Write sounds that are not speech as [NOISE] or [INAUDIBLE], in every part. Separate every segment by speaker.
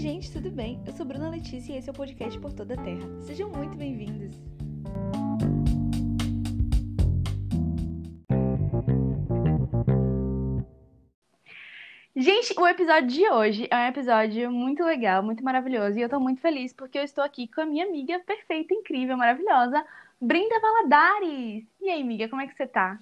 Speaker 1: gente, tudo bem? Eu sou Bruna Letícia e esse é o podcast Por Toda a Terra. Sejam muito bem-vindos! Gente, o episódio de hoje é um episódio muito legal, muito maravilhoso e eu tô muito feliz porque eu estou aqui com a minha amiga perfeita, incrível, maravilhosa, Brenda Valadares. E aí, amiga, como é que você tá?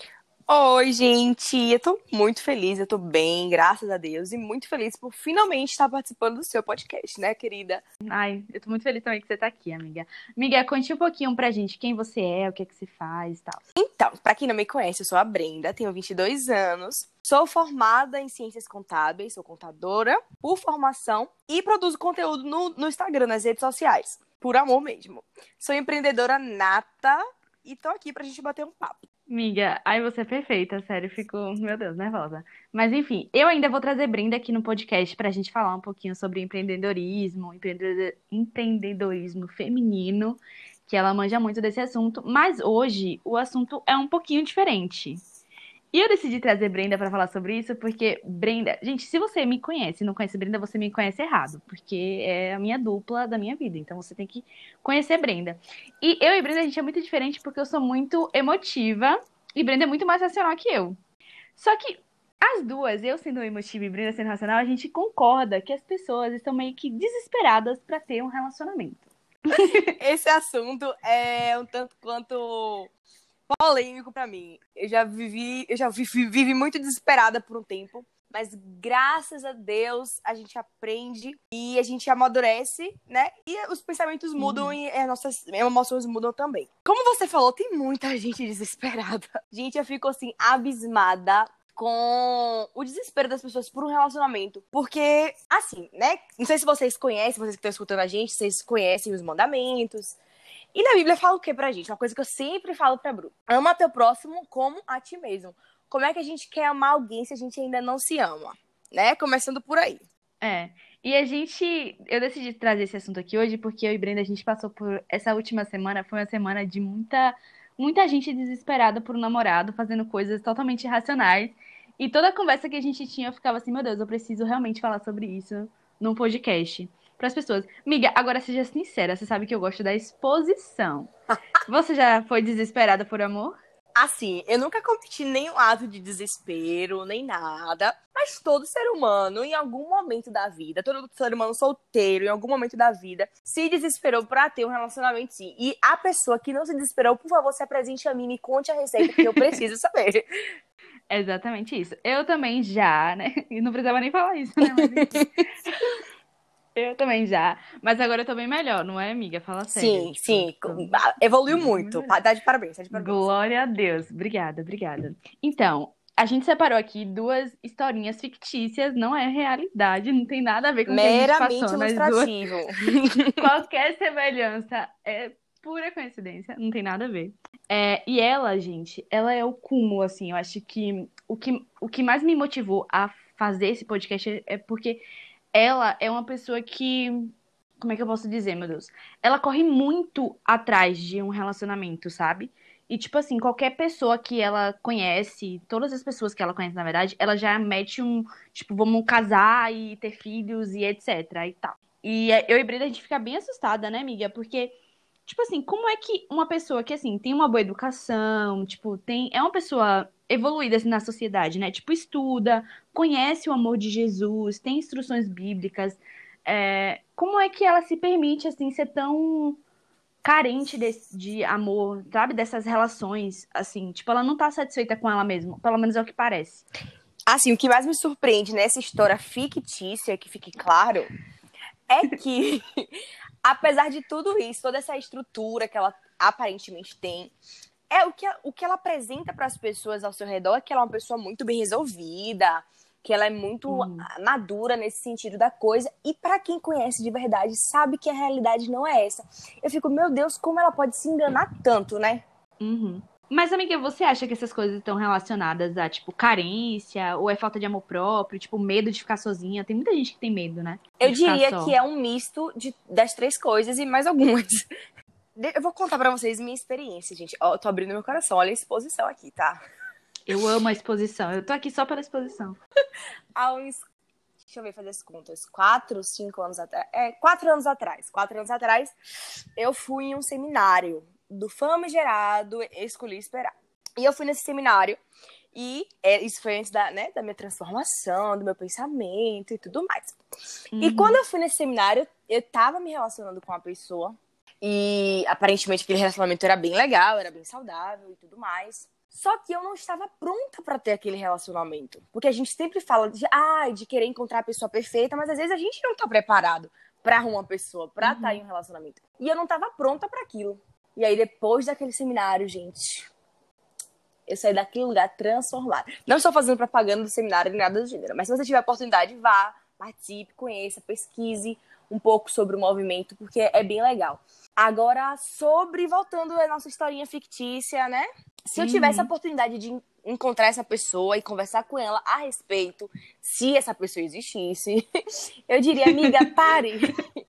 Speaker 2: Oi, gente! Eu tô muito feliz, eu tô bem, graças a Deus, e muito feliz por finalmente estar participando do seu podcast, né, querida?
Speaker 1: Ai, eu tô muito feliz também que você tá aqui, amiga. Amiga, conte um pouquinho pra gente quem você é, o que é que você faz e tal.
Speaker 2: Então, pra quem não me conhece, eu sou a Brenda, tenho 22 anos, sou formada em ciências contábeis, sou contadora por formação e produzo conteúdo no, no Instagram, nas redes sociais, por amor mesmo. Sou empreendedora nata e tô aqui pra gente bater um papo.
Speaker 1: Amiga, ai você é perfeita, sério, fico, meu Deus, nervosa. Mas enfim, eu ainda vou trazer Brenda aqui no podcast pra gente falar um pouquinho sobre empreendedorismo, empreendedor- empreendedorismo feminino, que ela manja muito desse assunto, mas hoje o assunto é um pouquinho diferente. E eu decidi trazer Brenda pra falar sobre isso porque Brenda, gente, se você me conhece e não conhece Brenda, você me conhece errado, porque é a minha dupla da minha vida, então você tem que conhecer Brenda. E eu e Brenda, a gente é muito diferente porque eu sou muito emotiva e Brenda é muito mais racional que eu. Só que as duas, eu sendo emotiva e Brenda sendo racional, a gente concorda que as pessoas estão meio que desesperadas pra ter um relacionamento.
Speaker 2: Esse assunto é um tanto quanto polêmico pra mim. Eu já vivi, eu já vivi, vivi muito desesperada por um tempo, mas graças a Deus a gente aprende e a gente amadurece, né? E os pensamentos mudam e as nossas emoções mudam também. Como você falou, tem muita [LAUGHS] gente desesperada. Gente, eu fico assim abismada com o desespero das pessoas por um relacionamento. Porque, assim, né? Não sei se vocês conhecem, vocês que estão escutando a gente, vocês conhecem os mandamentos. E na Bíblia fala o que pra gente? Uma coisa que eu sempre falo pra Bru. Ama teu próximo como a ti mesmo. Como é que a gente quer amar alguém se a gente ainda não se ama? Né? Começando por aí.
Speaker 1: É. E a gente. Eu decidi trazer esse assunto aqui hoje porque eu e Brenda, a gente passou por. Essa última semana foi uma semana de muita. Muita gente desesperada por um namorado, fazendo coisas totalmente irracionais. E toda a conversa que a gente tinha, eu ficava assim, meu Deus, eu preciso realmente falar sobre isso num podcast. Para as pessoas. Miga, agora seja sincera, você sabe que eu gosto da exposição. [LAUGHS] Você já foi desesperada por amor?
Speaker 2: Assim, eu nunca cometi nenhum ato de desespero, nem nada. Mas todo ser humano, em algum momento da vida, todo ser humano solteiro, em algum momento da vida, se desesperou pra ter um relacionamento sim. E a pessoa que não se desesperou, por favor, se apresente a mim, me conte a receita, porque eu preciso [LAUGHS] saber.
Speaker 1: Exatamente isso. Eu também já, né? [LAUGHS] E não precisava nem falar isso, né? Mas. Eu também já. Mas agora eu tô bem melhor, não é, amiga? Fala sério.
Speaker 2: Sim,
Speaker 1: Tipo,
Speaker 2: sim.
Speaker 1: tô-
Speaker 2: Evoluiu muito. Tá de parabéns, tá de parabéns.
Speaker 1: Glória a Deus. Obrigada, obrigada. Então, a gente separou aqui duas historinhas fictícias, não é realidade, não tem nada a ver com o que a gente
Speaker 2: Meramente
Speaker 1: passou duas.
Speaker 2: ilustrativo. [LAUGHS]
Speaker 1: Qualquer semelhança é pura coincidência, não tem nada a ver. É, e ela, gente, ela é o cúmulo, assim, eu acho que o que, o que mais me motivou a fazer esse podcast é- é porque ela é uma pessoa que. Como é que eu posso dizer, meu Deus? Ela corre muito atrás de um relacionamento, sabe? E, tipo assim, qualquer pessoa que ela conhece, todas as pessoas que ela conhece, na verdade, ela já mete um, tipo, vamos casar e ter filhos e etc. e tal. E é, eu e Brenda, a gente fica bem assustada, né, amiga? Porque, tipo assim, como é que uma pessoa que, assim, tem uma boa educação, tipo, tem, é uma pessoa evoluída assim, na sociedade, né? Tipo, estuda, conhece o amor de Jesus, tem instruções bíblicas, é, como é que ela se permite, assim, ser tão carente de amor, sabe? Dessas relações, assim. Tipo, ela não tá satisfeita com ela mesma. Pelo menos é o que parece.
Speaker 2: Assim, o que mais me surpreende nessa história fictícia, que fique claro, é que, [LAUGHS] apesar de tudo isso, toda essa estrutura que ela aparentemente tem, é o que, o que ela apresenta para as pessoas ao seu redor é que ela é uma pessoa muito bem resolvida, que ela é muito
Speaker 1: Uhum.
Speaker 2: madura nesse sentido da coisa, e para quem conhece de verdade, sabe que a realidade não é essa. Eu fico, meu Deus, como ela pode se enganar tanto, né?
Speaker 1: Uhum. Mas, amiga, você acha que essas coisas estão relacionadas a, tipo, carência, ou é falta de amor próprio, tipo, medo de ficar sozinha? Tem muita gente que tem medo, né?
Speaker 2: Eu
Speaker 1: De ficar
Speaker 2: diria que é um misto de, das três coisas e mais algumas. Eu vou contar pra vocês minha experiência, gente. Ó, eu tô abrindo meu coração, olha a exposição aqui, tá?
Speaker 1: Eu amo a exposição. Eu tô aqui só pela exposição. [LAUGHS]
Speaker 2: Há uns deixa eu ver, fazer as contas, quatro, cinco anos atrás, é, quatro anos atrás, quatro anos atrás, eu fui em um seminário do Famigerado Escolhi Esperar. E eu fui nesse seminário e é, isso foi antes da, né, da minha transformação, do meu pensamento e tudo mais. Uhum. E quando eu fui nesse seminário, eu tava me relacionando com uma pessoa e aparentemente aquele relacionamento era bem legal, era bem saudável e tudo mais. Só que eu não estava pronta para ter aquele relacionamento. Porque a gente sempre fala de, ah, de querer encontrar a pessoa perfeita, mas às vezes a gente não tá preparado para uma pessoa, para estar uhum. tá em um relacionamento. E eu não estava pronta para aquilo. E aí depois daquele seminário, gente, eu saí daquele lugar transformada. Não estou fazendo propaganda do seminário nem nada do gênero, mas se você tiver a oportunidade, vá, participe, conheça, pesquise um pouco sobre o movimento, porque é bem legal. Agora, sobre, voltando à nossa historinha fictícia, né? Se eu tivesse a oportunidade de encontrar essa pessoa e conversar com ela a respeito, se essa pessoa existisse, [LAUGHS] eu diria, amiga, [LAUGHS] pare.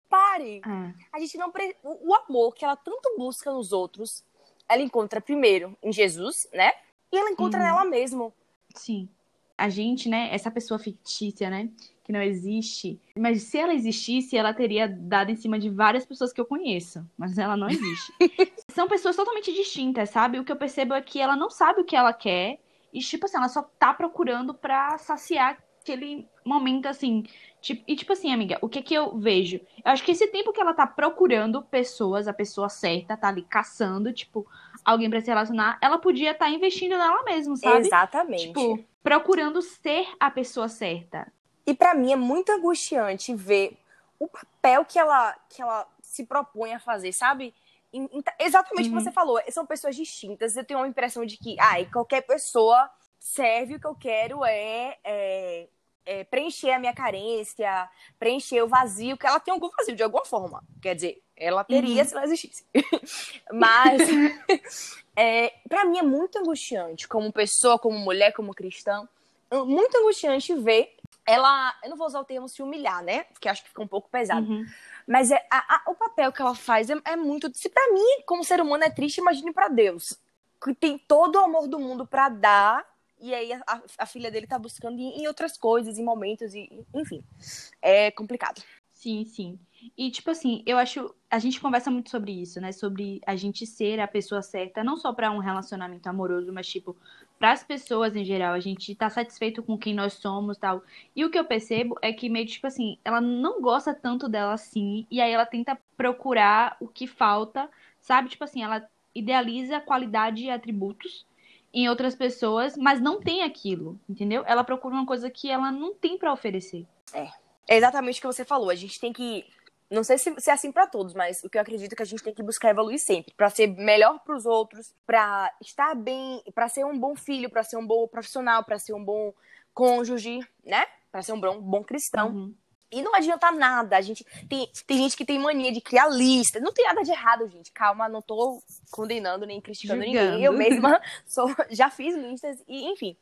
Speaker 2: pare. Ah. A gente não. Pre... O amor que ela tanto busca nos outros, ela encontra primeiro em Jesus, né? E ela encontra uhum. nela mesmo.
Speaker 1: Sim. A gente, né, essa pessoa fictícia, né, que não existe. Mas se ela existisse, ela teria dado em cima de várias pessoas que eu conheço. Mas ela não existe. [LAUGHS] São pessoas totalmente distintas, sabe? O que eu percebo é que ela não sabe o que ela quer. E, tipo assim, ela só tá procurando pra saciar aquele momento, assim. Tipo, e, tipo assim, amiga, o que que eu vejo? Eu acho que esse tempo que ela tá procurando pessoas, a pessoa certa, tá ali caçando, tipo, alguém para se relacionar, ela podia estar tá investindo nela mesma, sabe?
Speaker 2: Exatamente.
Speaker 1: Tipo, procurando ser a pessoa certa.
Speaker 2: E para mim é muito angustiante ver o papel que ela, que ela se propõe a fazer, sabe? Exatamente o uhum. que você falou, são pessoas distintas. Eu tenho uma impressão de que, ai, qualquer pessoa serve, o que eu quero é, é, é, preencher a minha carência, preencher o vazio, que ela tem algum vazio de alguma forma. Quer dizer, ela teria uhum. se não existisse. [LAUGHS] Mas, [LAUGHS] é, para mim é muito angustiante, como pessoa, como mulher, como cristã, muito angustiante ver ela. Eu não vou usar o termo se humilhar, né? Porque acho que fica um pouco pesado. Uhum. Mas é, a, a, o papel que ela faz é, é muito. Se para mim, como ser humano, é triste, imagine para Deus. Que tem todo o amor do mundo para dar e aí a, a, filha dele tá buscando em, em, outras coisas, em momentos, e, enfim. É complicado.
Speaker 1: Sim, sim. E, tipo assim, eu acho. A gente conversa muito sobre isso, né? Sobre a gente ser a pessoa certa, não só para um relacionamento amoroso, mas, tipo, para as pessoas em geral. A gente tá satisfeito com quem nós somos tal. E o que eu percebo é que, meio tipo assim, ela não gosta tanto dela assim, e aí ela tenta procurar o que falta, sabe? Tipo assim, ela idealiza qualidade e atributos em outras pessoas, mas não tem aquilo, entendeu? Ela procura uma coisa que ela não tem para oferecer.
Speaker 2: É. É exatamente o que você falou. A gente tem que não sei se, se é assim para todos, mas o que eu acredito é que a gente tem que buscar evoluir sempre, para ser melhor para os outros, para estar bem, para ser um bom filho, para ser um bom profissional, para ser um bom cônjuge, né? Para ser um bom, bom cristão. Uhum. E não adianta nada. A gente tem, tem gente que tem mania de criar lista. Não tem nada de errado, gente. Calma, não tô condenando nem criticando ninguém. Eu mesma [LAUGHS] sou, já fiz listas e enfim.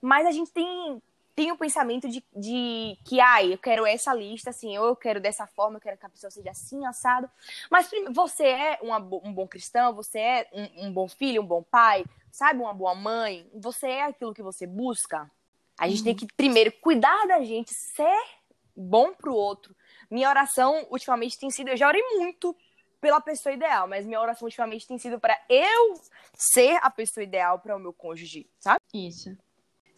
Speaker 2: Mas a gente tem tem o pensamento de, de que, ai, eu quero essa lista, assim, eu quero dessa forma, eu quero que a pessoa seja assim, assado. Mas você é uma, um bom cristão, você é um, um, bom filho, um bom pai, sabe, uma boa mãe, você é aquilo que você busca. A gente uhum. tem que primeiro cuidar da gente, ser bom pro outro. Minha oração ultimamente tem sido, eu já orei muito pela pessoa ideal, mas minha oração ultimamente tem sido para eu ser a pessoa ideal para o meu cônjuge, sabe?
Speaker 1: Isso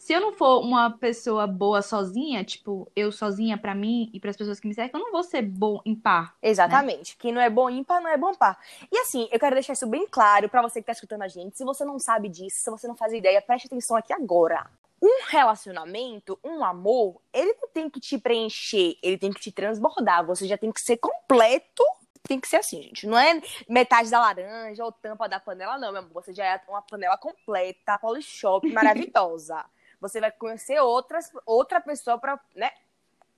Speaker 1: se eu não for uma pessoa boa sozinha, tipo, eu sozinha para mim e para as pessoas que me cercam, eu não vou ser bom em par.
Speaker 2: Exatamente. Né? Quem não é bom em par não é bom par. E assim, eu quero deixar isso bem claro para você que tá escutando a gente. Se você não sabe disso, se você não faz ideia, preste atenção aqui agora. Um relacionamento, um amor, ele não tem que te preencher, ele tem que te transbordar. Você já tem que ser completo tem que ser assim, gente. Não é metade da laranja ou tampa da panela, não, meu amor. Você já é uma panela completa, polishop, [LAUGHS] maravilhosa você vai conhecer outras, outra pessoa para né,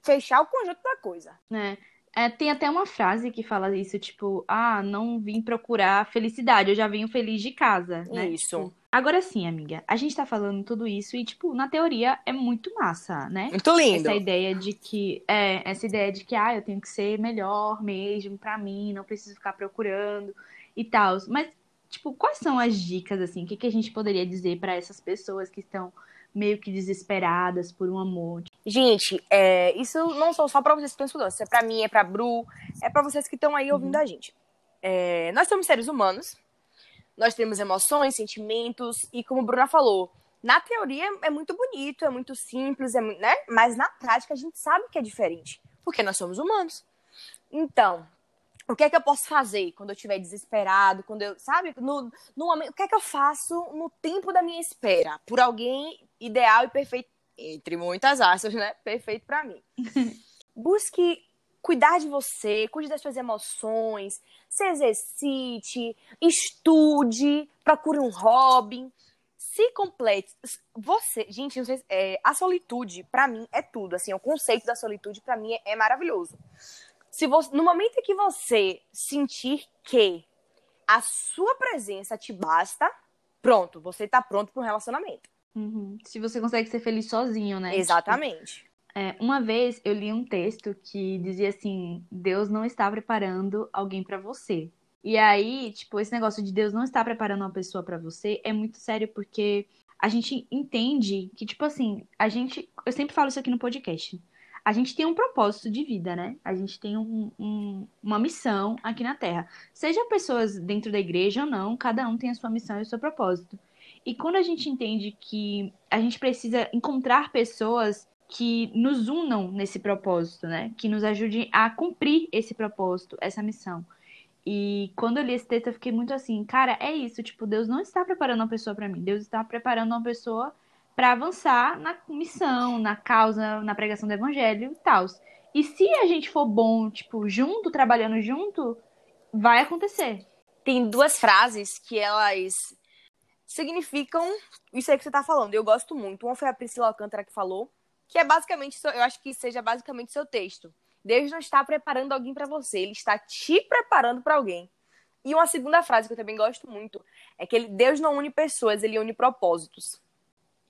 Speaker 2: fechar o conjunto da coisa.
Speaker 1: É. É, tem até uma frase que fala isso, tipo, ah, não vim procurar felicidade, eu já venho feliz de casa, né?
Speaker 2: Isso.
Speaker 1: Tipo, agora sim, amiga, a gente tá falando tudo isso e, tipo, na teoria é muito massa, né?
Speaker 2: Muito lindo.
Speaker 1: Essa ideia de que, é, essa ideia de que, ah, eu tenho que ser melhor mesmo pra mim, não preciso ficar procurando e tal. Mas, tipo, quais são as dicas, assim, o que, que a gente poderia dizer para essas pessoas que estão meio que desesperadas por um amor.
Speaker 2: Gente, é, isso não são só para vocês que estão estudando, isso é para mim, é para Bru, é para vocês que estão aí ouvindo uhum. a gente. É, nós somos seres humanos, nós temos emoções, sentimentos e como a Bruna falou, na teoria é muito bonito, é muito simples, é, né? Mas na prática a gente sabe que é diferente, porque nós somos humanos. Então, o que é que eu posso fazer quando eu estiver desesperado, quando eu, sabe, no, no momento, o que é que eu faço no tempo da minha espera por alguém ideal e perfeito, entre muitas aspas, né? Perfeito para mim. [LAUGHS] Busque cuidar de você, cuide das suas emoções, se exercite, estude, procure um hobby, se complete. Você, gente, sei, é, a solitude para mim é tudo, assim, o conceito da solitude para mim é, é maravilhoso. Se você, no momento em que você sentir que a sua presença te basta, pronto, você tá pronto para um relacionamento.
Speaker 1: Uhum. Se você consegue ser feliz sozinho, né?
Speaker 2: Exatamente.
Speaker 1: Tipo, é, uma vez eu li um texto que dizia assim: Deus não está preparando alguém para você. E aí, tipo, esse negócio de Deus não estar preparando uma pessoa para você é muito sério porque a gente entende que, tipo assim, a gente. Eu sempre falo isso aqui no podcast a gente tem um propósito de vida, né? A gente tem um, um, uma missão aqui na Terra. Seja pessoas dentro da igreja ou não, cada um tem a sua missão e o seu propósito. E quando a gente entende que a gente precisa encontrar pessoas que nos unam nesse propósito, né? Que nos ajudem a cumprir esse propósito, essa missão. E quando eu li esse texto, eu fiquei muito assim, cara, é isso, tipo, Deus não está preparando uma pessoa para mim, Deus está preparando uma pessoa para avançar na missão, na causa, na pregação do evangelho e tal. E se a gente for bom, tipo, junto, trabalhando junto, vai acontecer.
Speaker 2: Tem duas frases que elas significam isso aí que você tá falando. Eu gosto muito. Uma foi a Priscila Alcântara que falou, que é basicamente, eu acho que seja basicamente seu texto. Deus não está preparando alguém para você, ele está te preparando para alguém. E uma segunda frase que eu também gosto muito é que ele, Deus não une pessoas, ele une propósitos.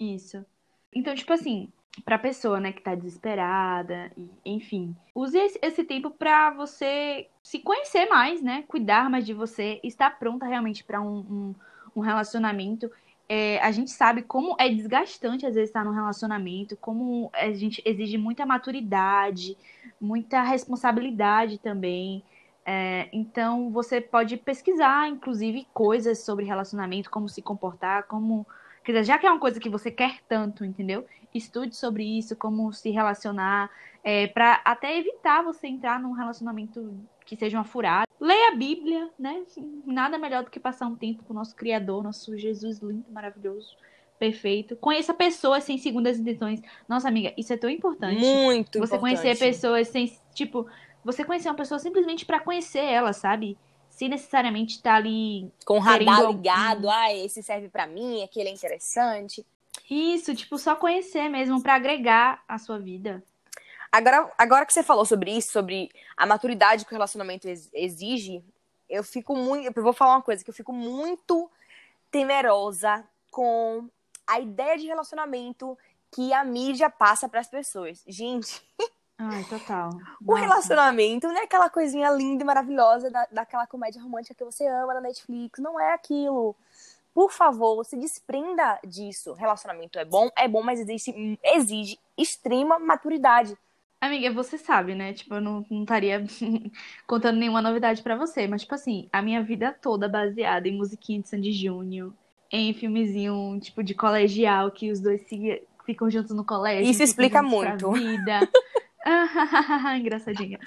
Speaker 1: Isso. Então, tipo assim, pra pessoa, né, que tá desesperada, enfim, use esse, esse tempo pra você se conhecer mais, né, cuidar mais de você, estar pronta realmente para um, um, um, relacionamento. É, a gente sabe como é desgastante às vezes estar num relacionamento, como a gente exige muita maturidade, muita responsabilidade também. É, então você pode pesquisar, inclusive, coisas sobre relacionamento, como se comportar, como Quer dizer, já que é uma coisa que você quer tanto, entendeu? Estude sobre isso, como se relacionar, é, para até evitar você entrar num relacionamento que seja uma furada. Leia a Bíblia, né? Nada melhor do que passar um tempo com o nosso Criador, nosso Jesus lindo, maravilhoso, perfeito. Conheça pessoas sem segundas intenções. Nossa, amiga, isso é tão importante.
Speaker 2: Muito
Speaker 1: Você
Speaker 2: importante.
Speaker 1: conhecer pessoas sem, tipo, você conhecer uma pessoa simplesmente para conhecer ela, sabe? Sem necessariamente tá ali.
Speaker 2: Com o radar ligado, ah, esse serve para mim, aquele é interessante.
Speaker 1: Isso, tipo, só conhecer mesmo, para agregar a sua vida.
Speaker 2: Agora, agora que você falou sobre isso, sobre a maturidade que o relacionamento exige, eu fico muito. Eu vou falar uma coisa, que eu fico muito temerosa com a ideia de relacionamento que a mídia passa para as pessoas. Gente. [LAUGHS]
Speaker 1: Ai, total.
Speaker 2: O relacionamento não é aquela coisinha linda e maravilhosa da, daquela comédia romântica que você ama na Netflix. Não é aquilo. Por favor, se desprenda disso. Relacionamento é bom, é bom, mas existe, exige extrema maturidade.
Speaker 1: Amiga, você sabe, né? Tipo, eu não, não estaria [LAUGHS] contando nenhuma novidade para você, mas, tipo assim, a minha vida toda baseada em musiquinha de Sandy Júnior, em filmezinho, tipo, de colegial, que os dois se, ficam juntos no colégio.
Speaker 2: Isso explica muito.
Speaker 1: Vida. [LAUGHS] [LAUGHS] Engraçadinha.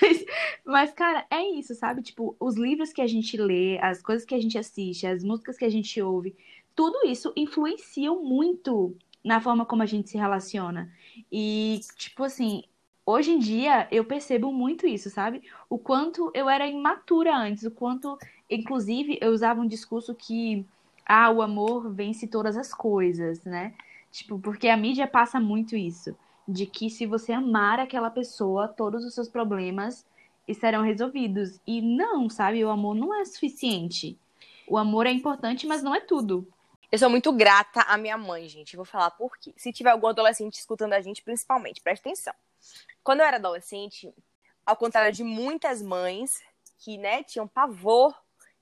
Speaker 1: Mas, mas, cara, é isso, sabe? Tipo, os livros que a gente lê, as coisas que a gente assiste, as músicas que a gente ouve, tudo isso influenciam muito na forma como a gente se relaciona. E, tipo assim, hoje em dia eu percebo muito isso, sabe? O quanto eu era imatura antes, o quanto, inclusive, eu usava um discurso que, ah, o amor vence todas as coisas, né? Tipo, porque a mídia passa muito isso de que se você amar aquela pessoa, todos os seus problemas estarão resolvidos. E não, sabe? O amor não é suficiente. O amor é importante, mas não é tudo.
Speaker 2: Eu sou muito grata à minha mãe, gente. Vou falar por quê. Se tiver algum adolescente escutando a gente, principalmente, preste atenção. Quando eu era adolescente, ao contrário de muitas mães que, né, tinham pavor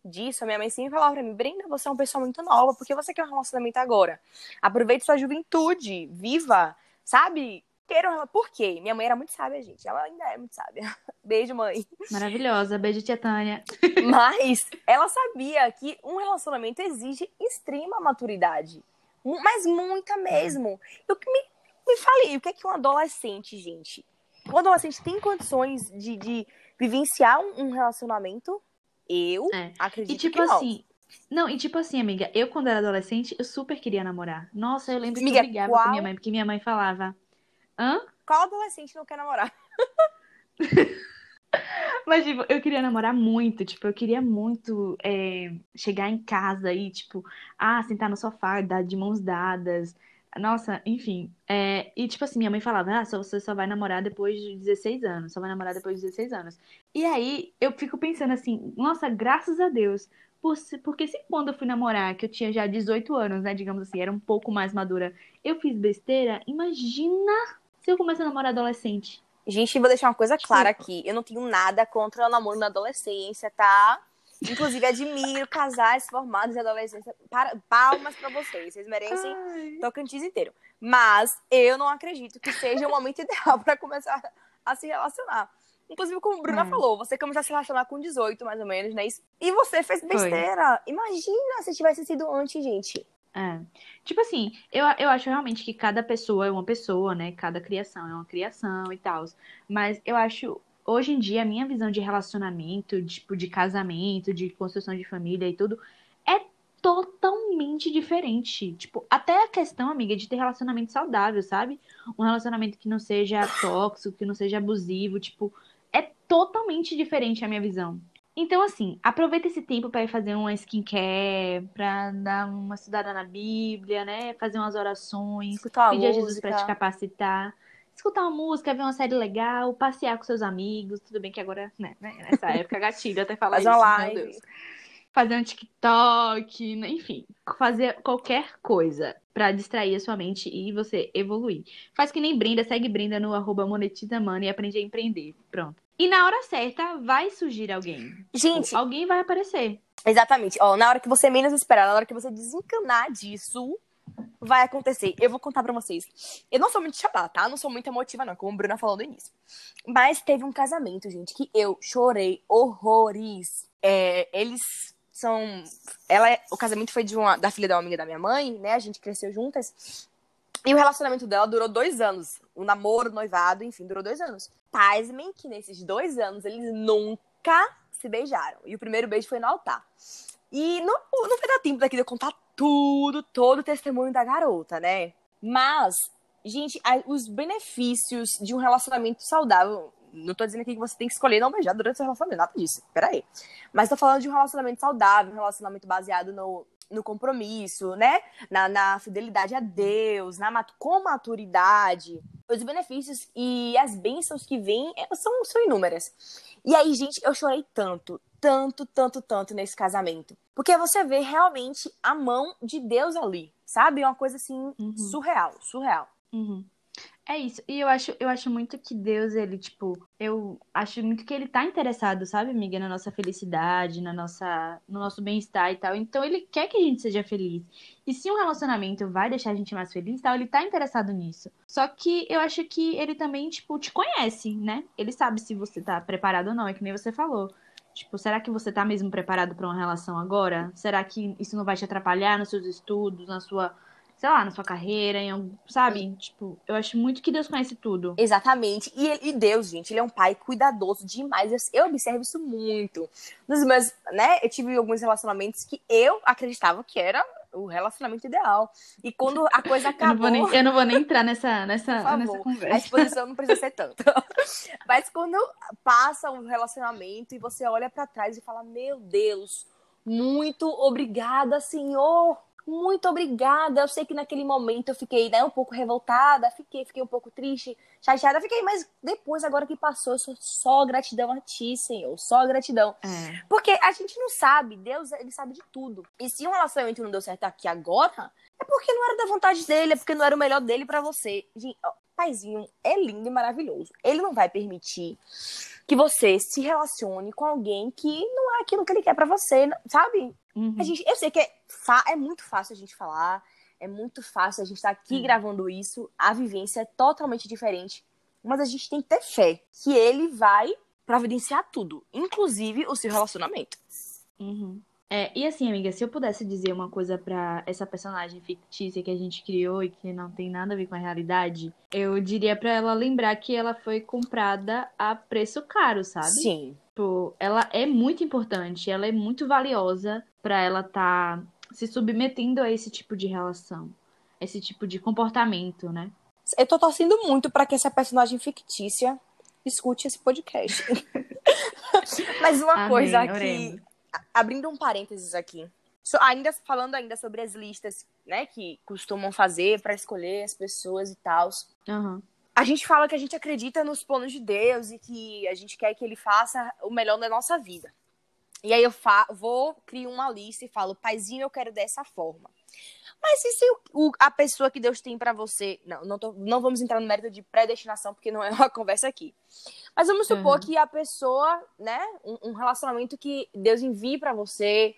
Speaker 2: disso, a minha mãe sempre falava pra mim, Brenda, você é uma pessoa muito nova, por que você quer um relacionamento agora? Aproveite sua juventude, viva, sabe? Queira um... Por quê? Minha mãe era muito sábia, gente. Ela ainda é muito sábia. [LAUGHS] Beijo, mãe.
Speaker 1: Maravilhosa. Beijo, tia Tânia. [LAUGHS]
Speaker 2: Mas ela sabia que um relacionamento exige extrema maturidade. Mas muita mesmo. Eu que me, me falei, o que é que um adolescente, gente? Um adolescente tem condições de, de vivenciar um, relacionamento? Eu é. acredito
Speaker 1: e, tipo
Speaker 2: que não.
Speaker 1: assim, não, e tipo assim, amiga, eu quando era adolescente, eu super queria namorar. Nossa, eu lembro amiga, que eu brigava qual... com minha mãe, porque minha mãe falava. Hã?
Speaker 2: Qual adolescente não quer namorar? [LAUGHS]
Speaker 1: Mas, tipo, eu queria namorar muito, tipo, eu queria muito é, chegar em casa e, tipo, ah, sentar no sofá, dar de mãos dadas. Nossa, enfim. É, e, tipo assim, minha mãe falava, ah, só, você só vai namorar depois de 16 anos, só vai namorar depois de 16 anos. E aí, eu fico pensando assim, nossa, graças a Deus, por, porque se quando eu fui namorar, que eu tinha já 18 anos, né, digamos assim, era um pouco mais madura, eu fiz besteira, imagina se eu começar a namorar adolescente.
Speaker 2: Gente, vou deixar uma coisa clara aqui. Eu não tenho nada contra o namoro na adolescência, tá? Inclusive, admiro casais formados em adolescência. Para, palmas para vocês. Vocês merecem Ai. Tocantins inteiro. Mas eu não acredito que seja o momento [LAUGHS] ideal para começar a se relacionar. Inclusive, como a Bruna é. falou, você começou a se relacionar com 18, mais ou menos, né? E você fez besteira. Foi. Imagina se tivesse sido antes, gente.
Speaker 1: É. Tipo assim, eu, eu acho realmente que cada pessoa é uma pessoa, né? Cada criação é uma criação e tal. Mas eu acho, hoje em dia, a minha visão de relacionamento, tipo, de casamento, de construção de família e tudo, é totalmente diferente. Tipo, até a questão, amiga, de ter relacionamento saudável, sabe? Um relacionamento que não seja tóxico, que não seja abusivo, tipo, é totalmente diferente a minha visão. Então, assim, aproveita esse tempo para ir fazer uma skincare, para dar uma estudada na Bíblia, né? Fazer umas orações,
Speaker 2: Escutar
Speaker 1: pedir
Speaker 2: a
Speaker 1: Jesus para te capacitar. Escutar uma música, ver uma série legal, passear com seus amigos. Tudo bem que agora, né? né nessa época, gatilho até falar [LAUGHS]
Speaker 2: isso,
Speaker 1: live. meu Deus. Fazer um TikTok, né? enfim, fazer qualquer coisa para distrair a sua mente e você evoluir. Faz que nem Brinda, segue Brinda no arroba monetizamano e aprende a empreender. Pronto. E na hora certa vai surgir alguém.
Speaker 2: Gente.
Speaker 1: Tipo, alguém vai aparecer.
Speaker 2: Exatamente. Ó, na hora que você menos esperar, na hora que você desencanar disso, vai acontecer. Eu vou contar pra vocês. Eu não sou muito chata, tá? Não sou muito emotiva, não, como a Bruna falou no início. Mas teve um casamento, gente, que eu chorei horrores. É, eles são. Ela. O casamento foi de uma... da filha da uma amiga da minha mãe, né? A gente cresceu juntas. E o relacionamento dela durou dois anos. O namoro, o noivado, enfim, durou dois anos. Pasmem que nesses dois anos eles nunca se beijaram. E o primeiro beijo foi no altar. E não, não vai dar tempo daqui de eu contar tudo, todo o testemunho da garota, né? Mas, gente, os benefícios de um relacionamento saudável. Não tô dizendo aqui que você tem que escolher não beijar durante o seu relacionamento, nada disso. Peraí. Mas tô falando de um relacionamento saudável, um relacionamento baseado no, no compromisso, né? Na, na fidelidade a Deus, na com maturidade. Os benefícios e as bênçãos que vêm é, são, são inúmeras. E aí, gente, eu chorei tanto, tanto, tanto, tanto nesse casamento. Porque você vê realmente a mão de Deus ali, sabe? Uma coisa assim, uhum. surreal, surreal.
Speaker 1: Uhum. É isso. E eu acho, eu acho muito que Deus, ele, tipo, eu acho muito que ele tá interessado, sabe, amiga, na nossa felicidade, na nossa, no nosso bem-estar e tal. Então ele quer que a gente seja feliz. E se um relacionamento vai deixar a gente mais feliz, tal, ele tá interessado nisso. Só que eu acho que ele também, tipo, te conhece, né? Ele sabe se você tá preparado ou não, é que nem você falou. Tipo, será que você tá mesmo preparado para uma relação agora? Será que isso não vai te atrapalhar nos seus estudos, na sua sei lá, na sua carreira, em sabe? Tipo, eu acho muito que Deus conhece tudo.
Speaker 2: Exatamente. E, e Deus, gente, ele é um pai cuidadoso demais. Eu, eu observo isso muito. Nos meus, né, eu tive alguns relacionamentos que eu acreditava que era o relacionamento ideal. E quando a coisa acabou. [LAUGHS]
Speaker 1: Eu não vou nem, não vou nem entrar nessa, nessa, nessa conversa.
Speaker 2: A exposição não precisa ser tanto. [LAUGHS] Mas quando passa um relacionamento e você olha para trás e fala: Meu Deus, muito obrigada, Senhor, muito obrigada. Eu sei que naquele momento eu fiquei né, um pouco revoltada, fiquei, fiquei um pouco triste, chateada, fiquei, mas depois, agora que passou, eu sou só gratidão a ti, Senhor, só gratidão. É. Porque a gente não sabe, Deus, ele sabe de tudo. E se um relacionamento não deu certo aqui agora, É porque não era da vontade dele, é porque não era o melhor dele para você. Gente, ó, paizinho é lindo e maravilhoso. Ele não vai permitir que você se relacione com alguém que não é aquilo que ele quer para você, sabe?
Speaker 1: Uhum.
Speaker 2: A gente, eu sei que é, é muito fácil a gente falar, é muito fácil a gente estar tá aqui uhum. gravando isso, a vivência é totalmente diferente, mas a gente tem que ter fé que ele vai providenciar tudo, inclusive o seu relacionamento.
Speaker 1: Uhum. É, e assim, amiga, se eu pudesse dizer uma coisa para essa personagem fictícia que a gente criou e que não tem nada a ver com a realidade, eu diria para ela lembrar que ela foi comprada a preço caro, sabe?
Speaker 2: Sim.
Speaker 1: Tipo, ela é muito importante, ela é muito valiosa para ela estar tá se submetendo a esse tipo de relação, esse tipo de comportamento, né?
Speaker 2: Eu tô torcendo muito para que essa personagem fictícia escute esse podcast. [LAUGHS] Mas uma Amém, coisa que abrindo um parênteses aqui. So, ainda falando ainda sobre as listas, né, que costumam fazer para escolher as pessoas e tal.
Speaker 1: Uhum.
Speaker 2: A gente fala que a gente acredita nos planos de Deus e que a gente quer que ele faça o melhor da nossa vida. E aí eu vou, crio uma lista e falo, paizinho, eu quero dessa forma. Mas e se o, a pessoa que Deus tem para você. Não, não, tô, não vamos entrar no mérito de predestinação, porque não é uma [LAUGHS] conversa aqui. Mas vamos supor uhum. que a pessoa, né, um, um relacionamento que Deus envie para você,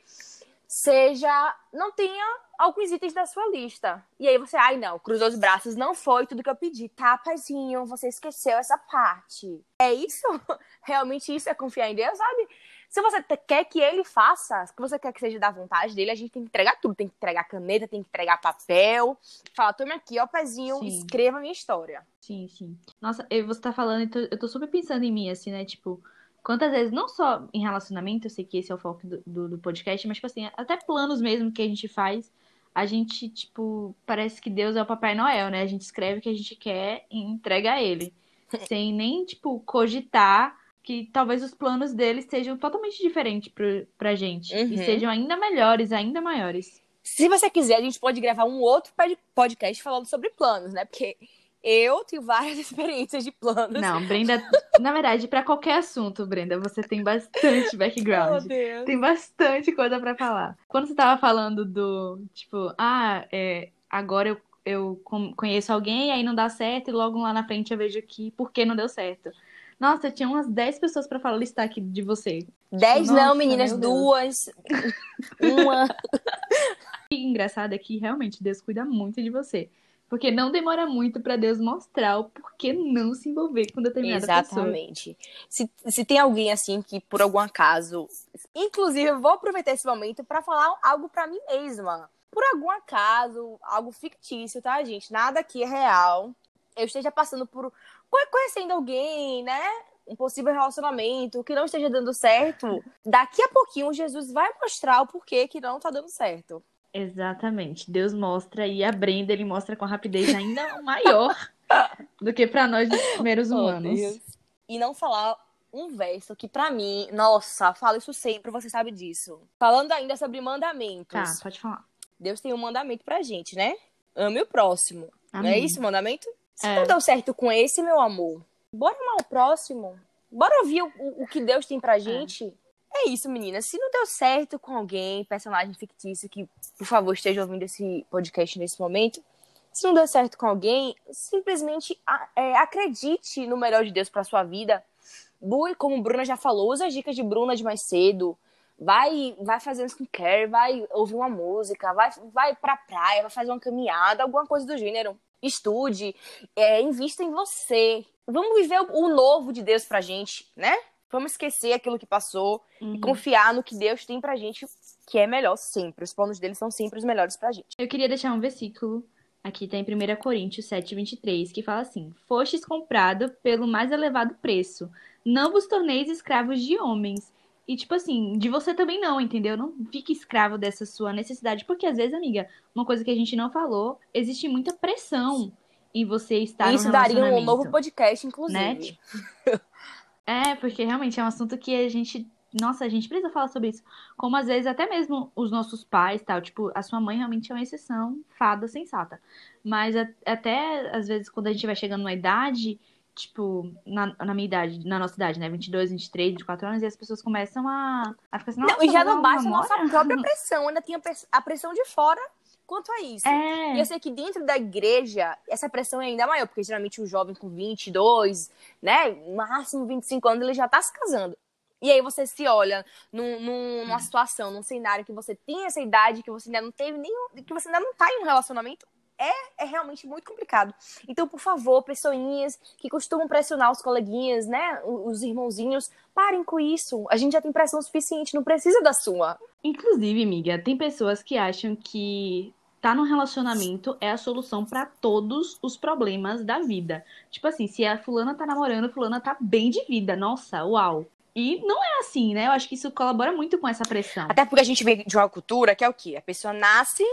Speaker 2: seja. não tenha alguns itens da sua lista. E aí você, ai não, cruzou os braços, não foi tudo que eu pedi. Tá, paizinho, você esqueceu essa parte. É isso? [LAUGHS] Realmente isso é confiar em Deus, sabe? Se você quer que ele faça, que você quer que seja da vontade dele, a gente tem que entregar tudo. Tem que entregar caneta, tem que entregar papel. Falar, tome aqui, ó, pezinho, sim. escreva a minha história.
Speaker 1: Sim, sim. Nossa, você tá falando, eu tô super pensando em mim, assim, né? Tipo, quantas vezes, não só em relacionamento, eu sei que esse é o foco do, do, do podcast, mas, tipo assim, até planos mesmo que a gente faz a gente, tipo, parece que Deus é o Papai Noel, né? A gente escreve o que a gente quer e entrega a ele. [LAUGHS] sem nem, tipo, cogitar que talvez os planos deles sejam totalmente diferentes pro, pra gente. Uhum. E sejam ainda melhores, ainda maiores.
Speaker 2: Se você quiser, a gente pode gravar um outro podcast falando sobre planos, né? Porque eu tenho várias [LAUGHS] experiências de planos.
Speaker 1: Não, Brenda, na verdade, para qualquer assunto, Brenda, você tem bastante [LAUGHS] background.
Speaker 2: Oh, Deus.
Speaker 1: Tem bastante coisa para falar. Quando você tava falando do, tipo, ah, é, agora eu, eu conheço alguém, aí não dá certo, e logo lá na frente eu vejo que por que não deu certo. Nossa, tinha umas 10 pessoas para falar listar aqui de você.
Speaker 2: 10 não, meninas, duas. uma. [LAUGHS]
Speaker 1: E engraçado é que realmente Deus cuida muito de você. Porque não demora muito para Deus mostrar o porquê não se envolver com determinada
Speaker 2: Exatamente. pessoa. Exatamente. Se, se tem alguém assim que, por algum acaso. Inclusive, eu vou aproveitar esse momento para falar algo para mim mesma. Por algum acaso, algo fictício, tá, gente? Nada aqui é real. Eu esteja passando por conhecendo alguém, né? Um possível relacionamento que não esteja dando certo, daqui a pouquinho Jesus vai mostrar o porquê que não tá dando certo.
Speaker 1: Exatamente. Deus mostra e a Brenda ele mostra com rapidez ainda maior [LAUGHS] do que para nós os primeiros humanos. Oh,
Speaker 2: e não falar um verso que para mim, nossa, falo isso sempre, você sabe disso. Falando ainda sobre mandamentos.
Speaker 1: Tá, pode falar.
Speaker 2: Deus tem um mandamento pra gente, né? Ame o próximo. Amém. Não é isso o mandamento? Se é. não deu certo com esse, meu amor, bora amar o próximo. Bora ouvir o, o que Deus tem pra é. gente. É. é isso, meninas. Se não deu certo com alguém, personagem fictício, que por favor esteja ouvindo esse podcast nesse momento. Se não deu certo com alguém, simplesmente é, acredite no melhor de Deus pra sua vida. Bui, como Bruna já falou, usa as dicas de Bruna de mais cedo. Vai, vai fazer um skincare, vai ouvir uma música, vai, vai pra praia, vai fazer uma caminhada, alguma coisa do gênero estude, é, invista em você. Vamos viver o novo de Deus pra gente, né? Vamos esquecer aquilo que passou uhum. e confiar no que Deus tem pra gente, que é melhor sempre. Os planos dele são sempre os melhores pra gente.
Speaker 1: Eu queria deixar um versículo, aqui tá em 1 Coríntios 7, 23, que fala assim: Fostes comprado pelo mais elevado preço, não vos torneis escravos de homens. E, tipo assim, de você também não, entendeu? Não fique escravo dessa sua necessidade. Porque, às vezes, amiga, uma coisa que a gente não falou, existe muita pressão em você estar
Speaker 2: Isso daria um novo podcast, inclusive. Né? Tipo...
Speaker 1: é, porque realmente é um assunto que a gente. Nossa, a gente precisa falar sobre isso. Como às vezes até mesmo os nossos pais, tal, tipo, a sua mãe realmente é uma exceção, fada sensata. Mas até às vezes quando a gente vai chegando numa idade, tipo, na, na minha idade, na nossa idade, né? 22, 23, 24 anos, e as pessoas começam a, a ficar assim,
Speaker 2: não, e já não basta a nossa própria pressão, ainda tem a pressão de fora quanto a isso.
Speaker 1: É.
Speaker 2: E eu sei que dentro da igreja, essa pressão é ainda maior, porque geralmente o jovem com 22, né, máximo 25 anos, ele já tá se casando. E aí você se olha num, num, numa situação, num cenário que você tem essa idade, que você ainda não teve nenhum. que você ainda não tá em um relacionamento, é, é realmente muito complicado. Então, por favor, pessoinhas que costumam pressionar os coleguinhas, né? Os irmãozinhos, parem com isso. A gente já tem pressão suficiente, não precisa da sua.
Speaker 1: Inclusive, amiga, tem pessoas que acham que tá num relacionamento é a solução pra todos os problemas da vida. Tipo assim, se a fulana tá namorando, a fulana tá bem de vida. Nossa, uau. E não é assim, né? Eu acho que isso colabora muito com essa pressão.
Speaker 2: Até porque a gente vem de uma cultura que é o quê? A pessoa nasce,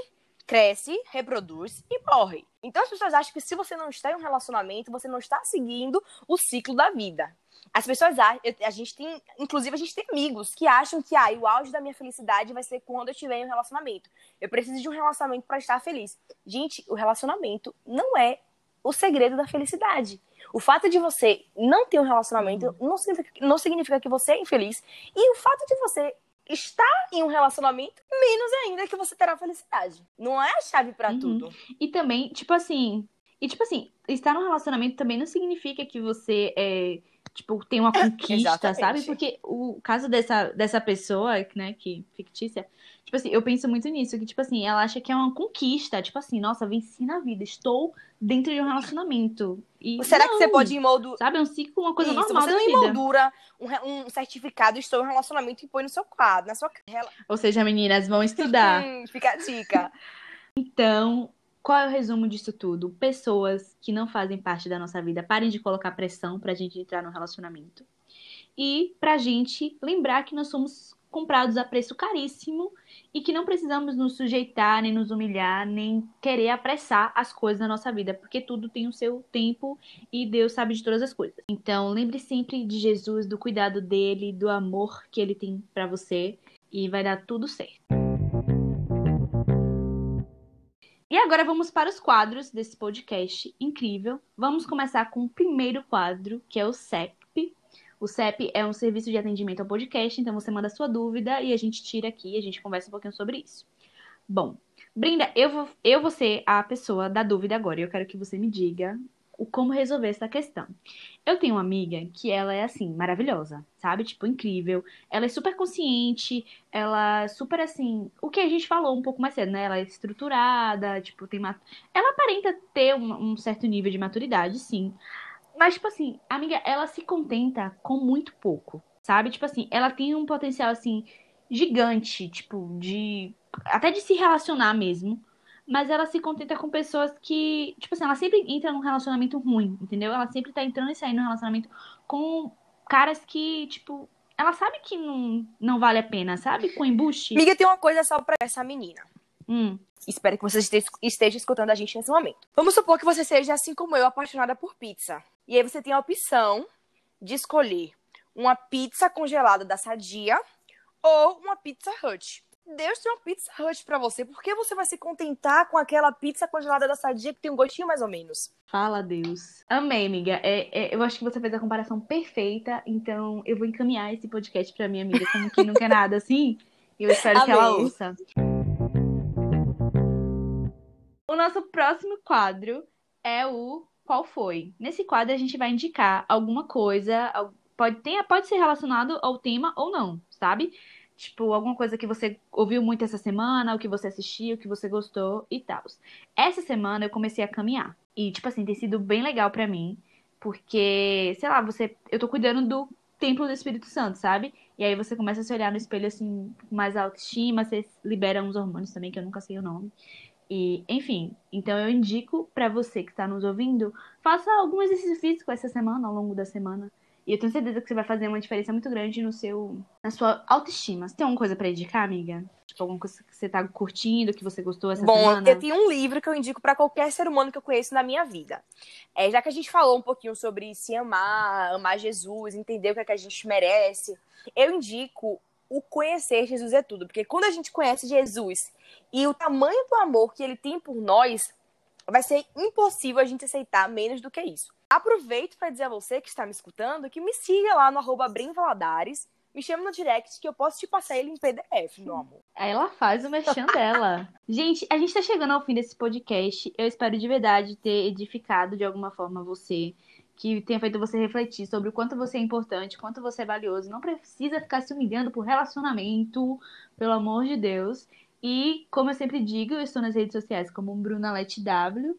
Speaker 2: cresce, reproduz e morre. Então as pessoas acham que se você não está em um relacionamento, você não está seguindo o ciclo da vida. As pessoas acham, a gente tem, inclusive a gente tem amigos que acham que ah, o auge da minha felicidade vai ser quando eu estiver em um relacionamento. Eu preciso de um relacionamento para estar feliz. Gente, o relacionamento não é o segredo da felicidade. O fato de você não ter um relacionamento não significa, não significa que você é infeliz. E o fato de você estar em um relacionamento, menos ainda que você terá felicidade. Não é a chave para
Speaker 1: Uhum.
Speaker 2: tudo.
Speaker 1: E também, tipo assim. E tipo assim, estar num relacionamento também não significa que você é, tipo, tem uma [COUGHS] conquista, sabe? Porque o caso dessa, dessa pessoa, né, que fictícia, tipo assim, eu penso muito nisso, que, tipo assim, ela acha que é uma conquista, tipo assim, nossa, venci na vida, estou dentro de um relacionamento. E
Speaker 2: Será que
Speaker 1: não,
Speaker 2: você pode emoldurar?
Speaker 1: Sabe, é um ciclo, uma coisa
Speaker 2: Isso,
Speaker 1: normal
Speaker 2: você não emoldura um, um certificado, estou em um relacionamento e põe no seu quadro, na sua
Speaker 1: Ou seja, meninas, vão estudar.
Speaker 2: Hum, fica a dica. [LAUGHS]
Speaker 1: Então, qual é o resumo disso tudo? Pessoas que não fazem parte da nossa vida, parem de colocar pressão pra gente entrar no relacionamento. E pra gente lembrar que nós somos comprados a preço caríssimo e que não precisamos nos sujeitar, nem nos humilhar, nem querer apressar as coisas na nossa vida, porque tudo tem o seu tempo e Deus sabe de todas as coisas. Então, lembre sempre de Jesus, do cuidado dele, do amor que ele tem pra você e vai dar tudo certo. E agora vamos para os quadros desse podcast incrível. Vamos começar com o primeiro quadro, que é o CEP. O CEP é um serviço de atendimento ao podcast, então você manda a sua dúvida e a gente tira aqui, a gente conversa um pouquinho sobre isso. Bom, Brinda, eu vou, eu vou ser a pessoa da dúvida agora eu quero que você me diga o como resolver essa questão. Eu tenho uma amiga que ela é assim, maravilhosa, sabe? Tipo, incrível. Ela é super consciente, ela é super assim, o que a gente falou um pouco mais cedo, né? Ela é estruturada, tipo, tem mat... ela aparenta ter um, um certo nível de maturidade, sim. Mas, tipo assim, a amiga, ela se contenta com muito pouco, sabe? Tipo assim, ela tem um potencial, assim, gigante, tipo, de. Até de se relacionar mesmo. Mas ela se contenta com pessoas que. Tipo assim, ela sempre entra num relacionamento ruim, entendeu? Ela sempre tá entrando e saindo num relacionamento com caras que, tipo. Ela sabe que não, não vale a pena, sabe? Com embuste.
Speaker 2: Amiga, tem uma coisa só pra essa menina.
Speaker 1: Hum.
Speaker 2: Espero que você este- esteja escutando a gente nesse momento. Vamos supor que você seja, assim como eu, apaixonada por pizza. E aí você tem a opção de escolher uma pizza congelada da Sadia ou uma Pizza Hut. Deus tem uma Pizza Hut pra você. Por que você vai se contentar com aquela pizza congelada da Sadia que tem um gostinho mais ou menos?
Speaker 1: Fala, Deus. Amei, amiga. É, é, eu acho que você fez a comparação perfeita, então eu vou encaminhar esse podcast pra minha amiga, como que não quer nada assim. E eu espero que ela ouça. O nosso próximo quadro é o Qual Foi? Nesse quadro a gente vai indicar alguma coisa, pode, ter, pode ser relacionado ao tema ou não, sabe? Tipo, alguma coisa que você ouviu muito essa semana, o que você assistiu, o que você gostou e tal. Essa semana eu comecei a caminhar. E, tipo assim, tem sido bem legal pra mim. Porque, sei lá, você. Eu tô cuidando do templo do Espírito Santo, sabe? E aí você começa a se olhar no espelho assim, com mais autoestima, você libera uns hormônios também, que eu nunca sei o nome. E, enfim, então eu indico pra você que está nos ouvindo, faça algum exercício físico essa semana, ao longo da semana. E eu tenho certeza que você vai fazer uma diferença muito grande no seu, na sua autoestima. Você tem alguma coisa pra indicar, amiga? Tipo, alguma coisa que você tá curtindo, que você gostou essa
Speaker 2: Bom,
Speaker 1: semana?
Speaker 2: eu tenho um livro que eu indico pra qualquer ser humano que eu conheço na minha vida. É, já que a gente falou um pouquinho sobre se amar, amar Jesus, entender o que, é que a gente merece, eu indico o Conhecer Jesus é Tudo. Porque quando a gente conhece Jesus e o tamanho do amor que ele tem por nós, vai ser impossível a gente aceitar menos do que isso. Aproveito para dizer a você que está me escutando que me siga lá no arroba Valadares, me chama no direct que eu posso te passar ele em PDF, meu amor.
Speaker 1: Aí ela faz o merchan dela. [LAUGHS] Gente, a gente tá chegando ao fim desse podcast. Eu espero de verdade ter edificado de alguma forma você. Que tenha feito você refletir sobre o quanto você é importante, quanto você é valioso. Não precisa ficar se humilhando por relacionamento, pelo amor de Deus. E, como eu sempre digo, eu estou nas redes sociais como Bruna Let W.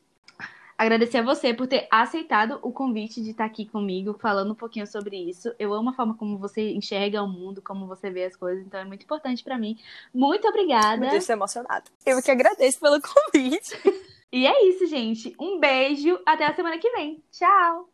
Speaker 1: Agradecer a você por ter aceitado o convite de estar aqui comigo, falando um pouquinho sobre isso. Eu amo a forma como você enxerga o mundo, como você vê as coisas, então é muito importante para mim. Muito obrigada.
Speaker 2: Eu estou emocionada. Eu que agradeço pelo [LAUGHS] convite.
Speaker 1: e é isso, gente. Um beijo. Até a semana que vem. Tchau.